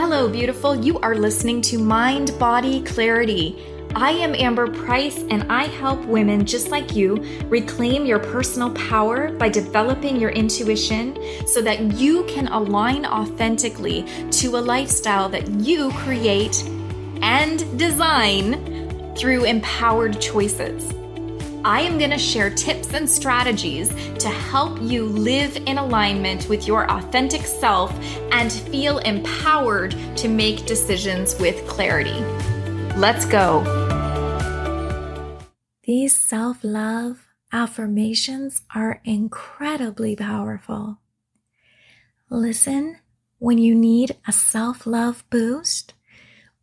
Hello, beautiful. You are listening to Mind Body Clarity. I am Amber Price, and I help women just like you reclaim your personal power by developing your intuition so that you can align authentically to a lifestyle that you create and design through empowered choices. I am going to share tips and strategies to help you live in alignment with your authentic self and feel empowered to make decisions with clarity. Let's go. These self love affirmations are incredibly powerful. Listen when you need a self love boost,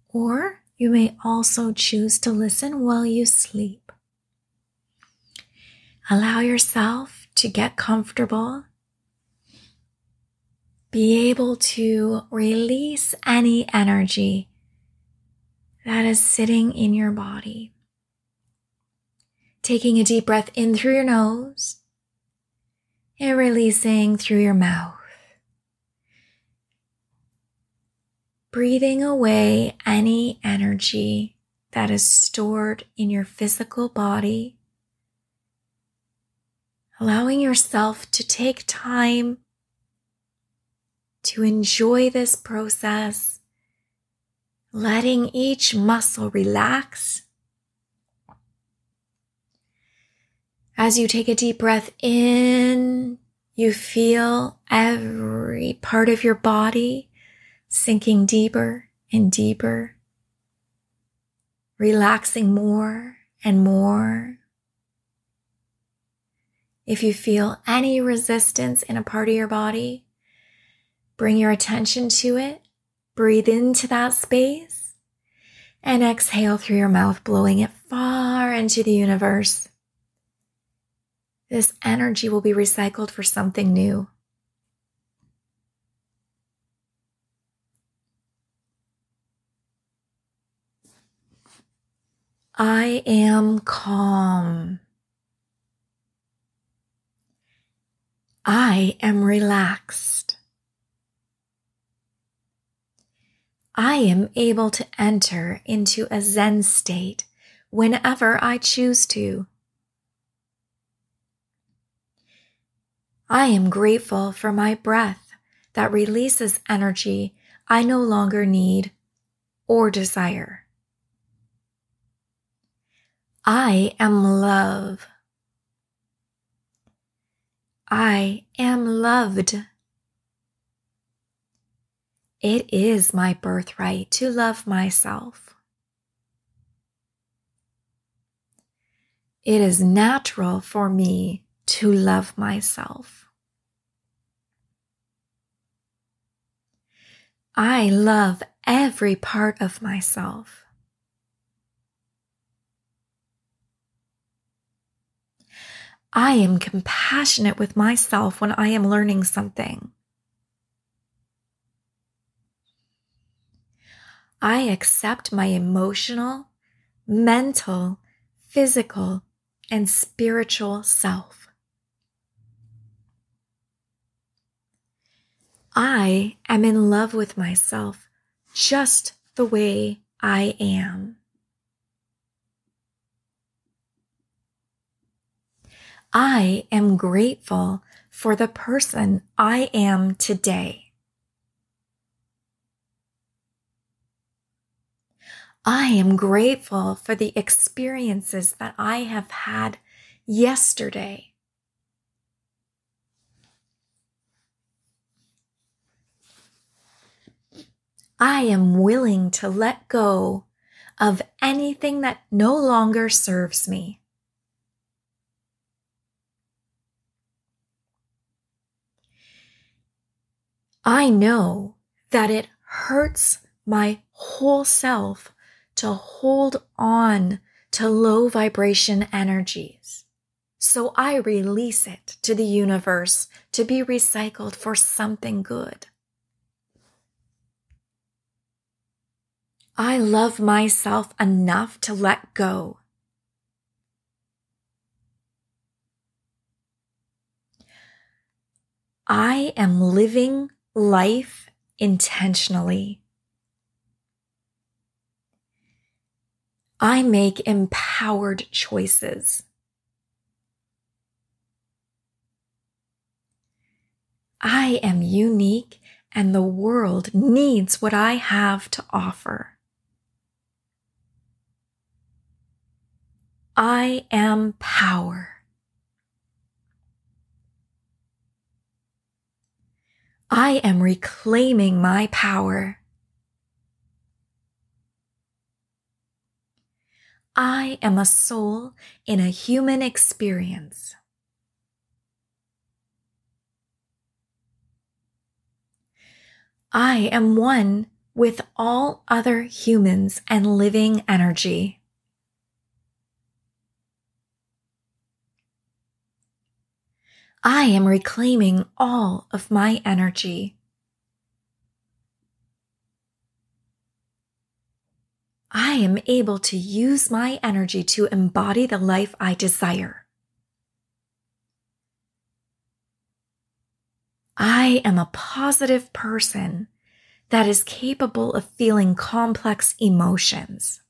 or you may also choose to listen while you sleep. Allow yourself to get comfortable. Be able to release any energy that is sitting in your body. Taking a deep breath in through your nose and releasing through your mouth. Breathing away any energy that is stored in your physical body allowing yourself to take time to enjoy this process, letting each muscle relax. As you take a deep breath in, you feel every part of your body sinking deeper and deeper, relaxing more and more if you feel any resistance in a part of your body, bring your attention to it, breathe into that space, and exhale through your mouth, blowing it far into the universe. This energy will be recycled for something new. I am calm. I am relaxed. I am able to enter into a Zen state whenever I choose to. I am grateful for my breath that releases energy I no longer need or desire. I am love. I am loved. It is my birthright to love myself. It is natural for me to love myself. I love every part of myself. I am compassionate with myself when I am learning something. I accept my emotional, mental, physical, and spiritual self. I am in love with myself just the way I am. I am grateful for the person I am today. I am grateful for the experiences that I have had yesterday. I am willing to let go of anything that no longer serves me. I know that it hurts my whole self to hold on to low vibration energies. So I release it to the universe to be recycled for something good. I love myself enough to let go. I am living life intentionally. I make empowered choices. I am unique and the world needs what I have to offer. I am power. I am reclaiming my power. I am a soul in a human experience. I am one with all other humans and living energy. I am reclaiming all of my energy. I am able to use my energy to embody the life I desire. I am a positive person that is capable of feeling complex emotions.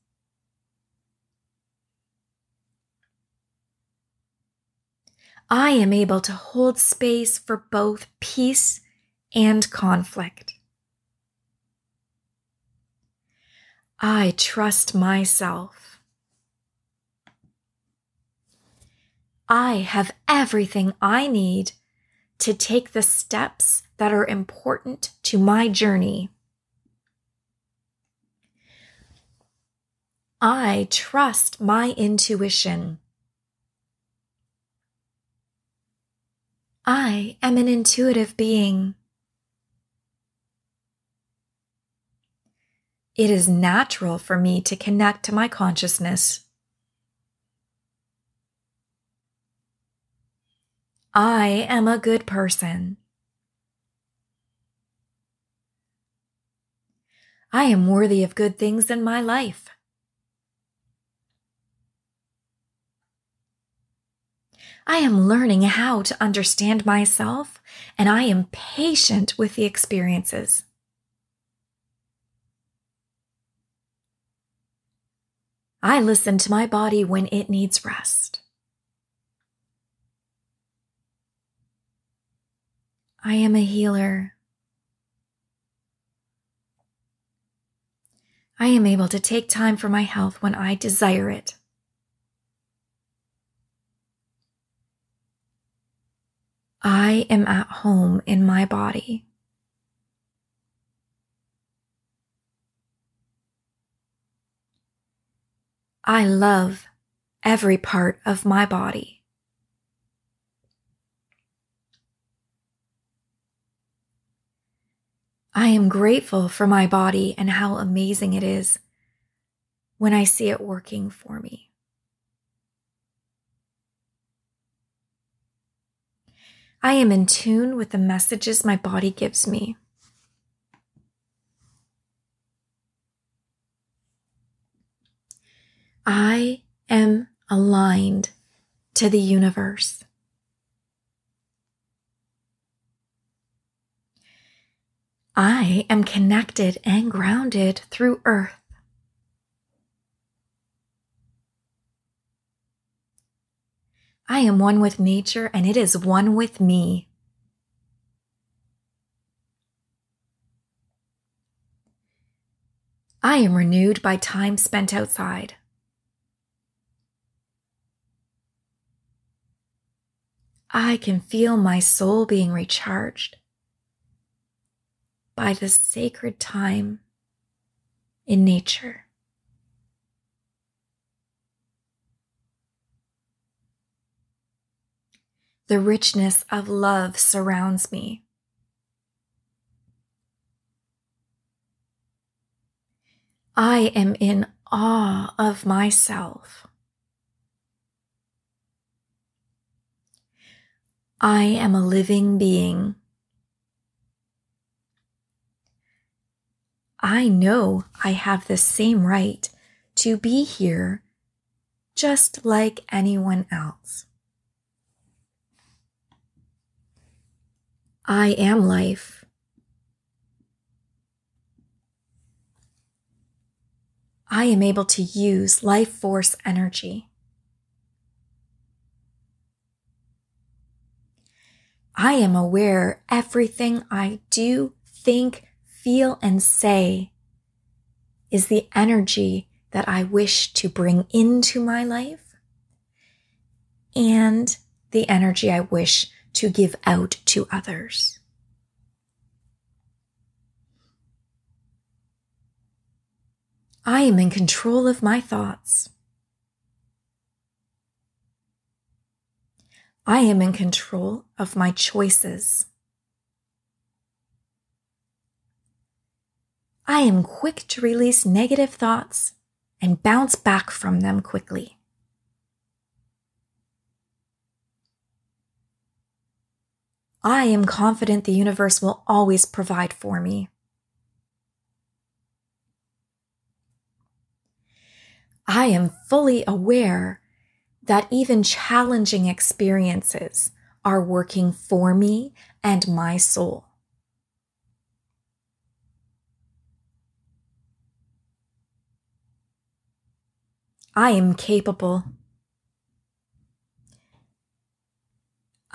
I am able to hold space for both peace and conflict. I trust myself. I have everything I need to take the steps that are important to my journey. I trust my intuition. I am an intuitive being. It is natural for me to connect to my consciousness. I am a good person. I am worthy of good things in my life. I am learning how to understand myself and I am patient with the experiences. I listen to my body when it needs rest. I am a healer. I am able to take time for my health when I desire it. I am at home in my body. I love every part of my body. I am grateful for my body and how amazing it is when I see it working for me. I am in tune with the messages my body gives me. I am aligned to the universe. I am connected and grounded through earth. I am one with nature and it is one with me. I am renewed by time spent outside. I can feel my soul being recharged by the sacred time in nature. The richness of love surrounds me. I am in awe of myself. I am a living being. I know I have the same right to be here just like anyone else. I am life. I am able to use life force energy. I am aware everything I do, think, feel, and say is the energy that I wish to bring into my life and the energy I wish to give out to others. I am in control of my thoughts. I am in control of my choices. I am quick to release negative thoughts and bounce back from them quickly. I am confident the universe will always provide for me. I am fully aware that even challenging experiences are working for me and my soul. I am capable.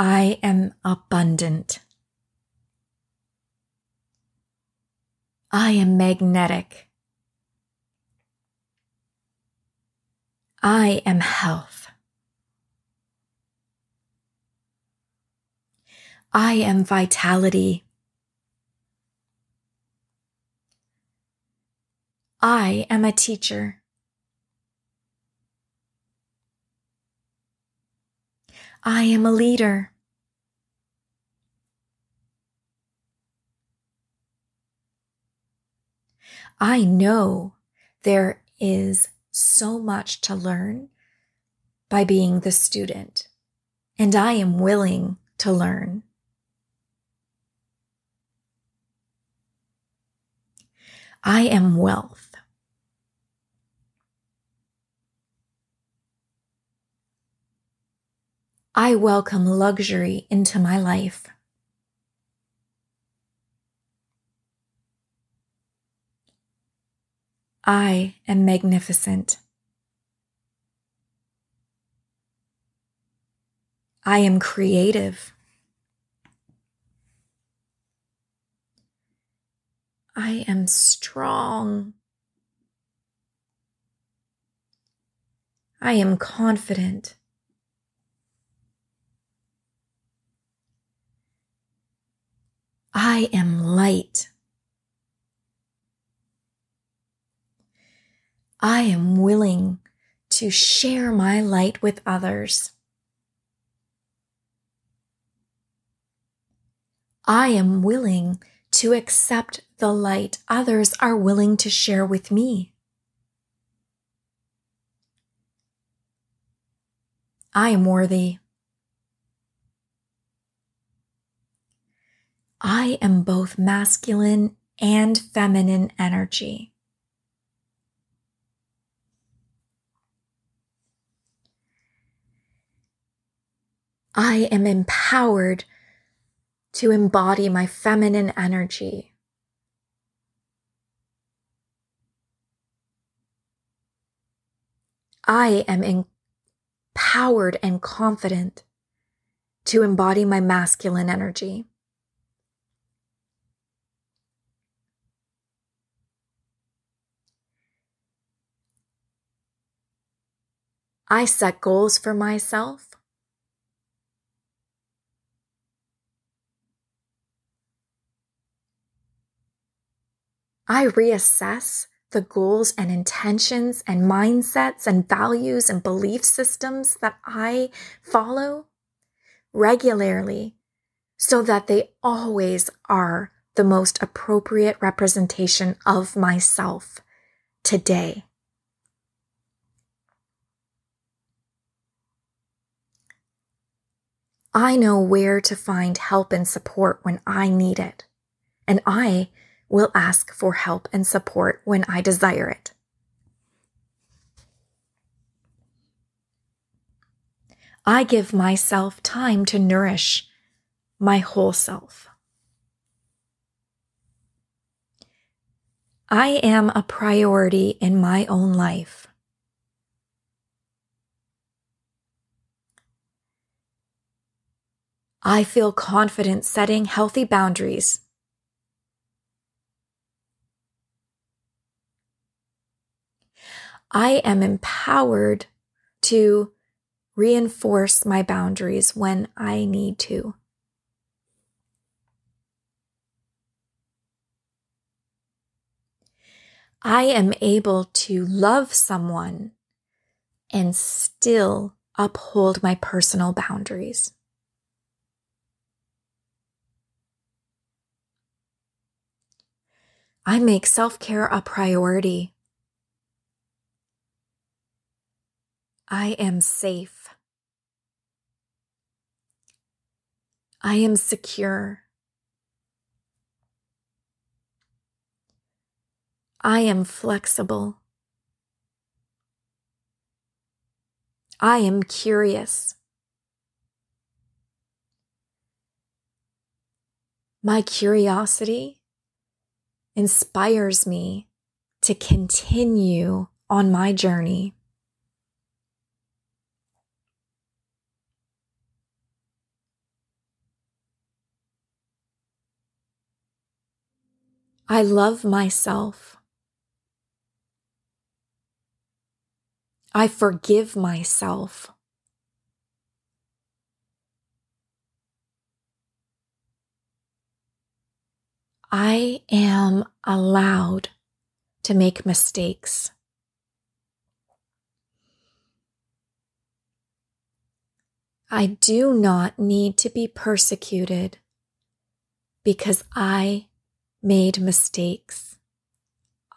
I am abundant. I am magnetic. I am health. I am vitality. I am a teacher. I am a leader. I know there is so much to learn by being the student, and I am willing to learn. I am wealth. I welcome luxury into my life. I am magnificent. I am creative. I am strong. I am confident. I am light. I am willing to share my light with others. I am willing to accept the light others are willing to share with me. I am worthy. I am both masculine and feminine energy. I am empowered to embody my feminine energy. I am empowered and confident to embody my masculine energy. I set goals for myself. I reassess the goals and intentions and mindsets and values and belief systems that I follow regularly so that they always are the most appropriate representation of myself today. I know where to find help and support when I need it, and I will ask for help and support when I desire it. I give myself time to nourish my whole self. I am a priority in my own life. I feel confident setting healthy boundaries. I am empowered to reinforce my boundaries when I need to. I am able to love someone and still uphold my personal boundaries. I make self care a priority. I am safe. I am secure. I am flexible. I am curious. My curiosity inspires me to continue on my journey. I love myself. I forgive myself. I am allowed to make mistakes. I do not need to be persecuted because I made mistakes.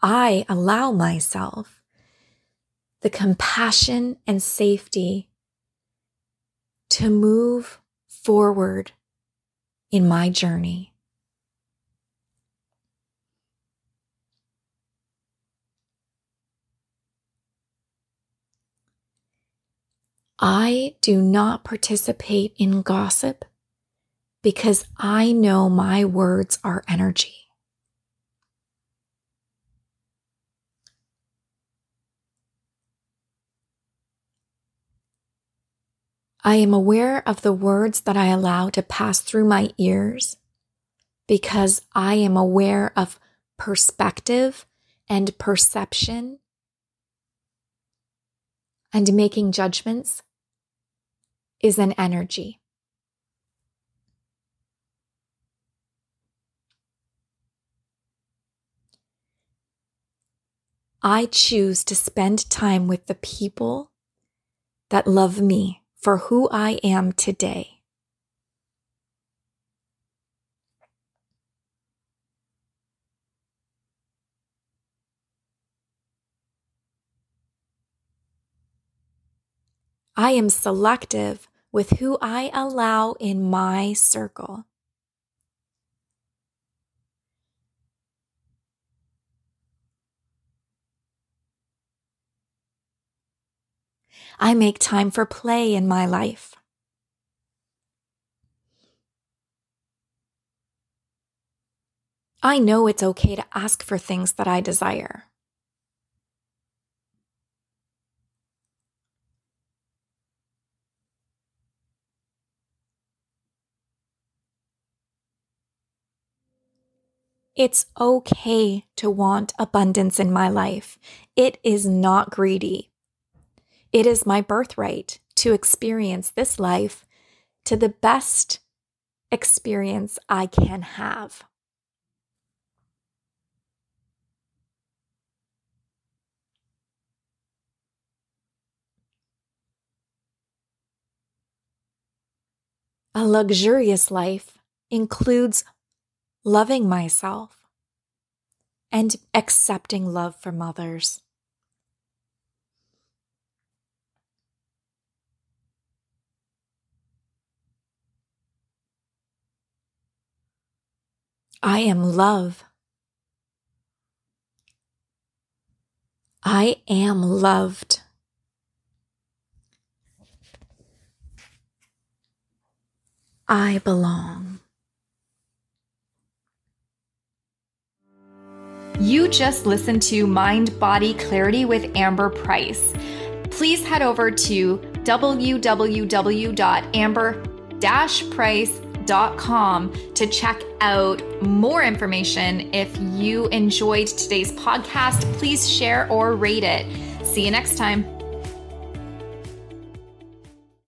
I allow myself the compassion and safety to move forward in my journey. I do not participate in gossip because I know my words are energy. I am aware of the words that I allow to pass through my ears because I am aware of perspective and perception and making judgments is an energy. I choose to spend time with the people that love me for who I am today. I am selective with who I allow in my circle. I make time for play in my life. I know it's okay to ask for things that I desire. It's okay to want abundance in my life. It is not greedy. It is my birthright to experience this life to the best experience I can have. A luxurious life includes loving myself and accepting love from others. I am love. I am loved. I belong. You just listened to Mind Body Clarity with Amber Price. Please head over to www.amber-price.com to check out more information. If you enjoyed today's podcast, please share or rate it. See you next time.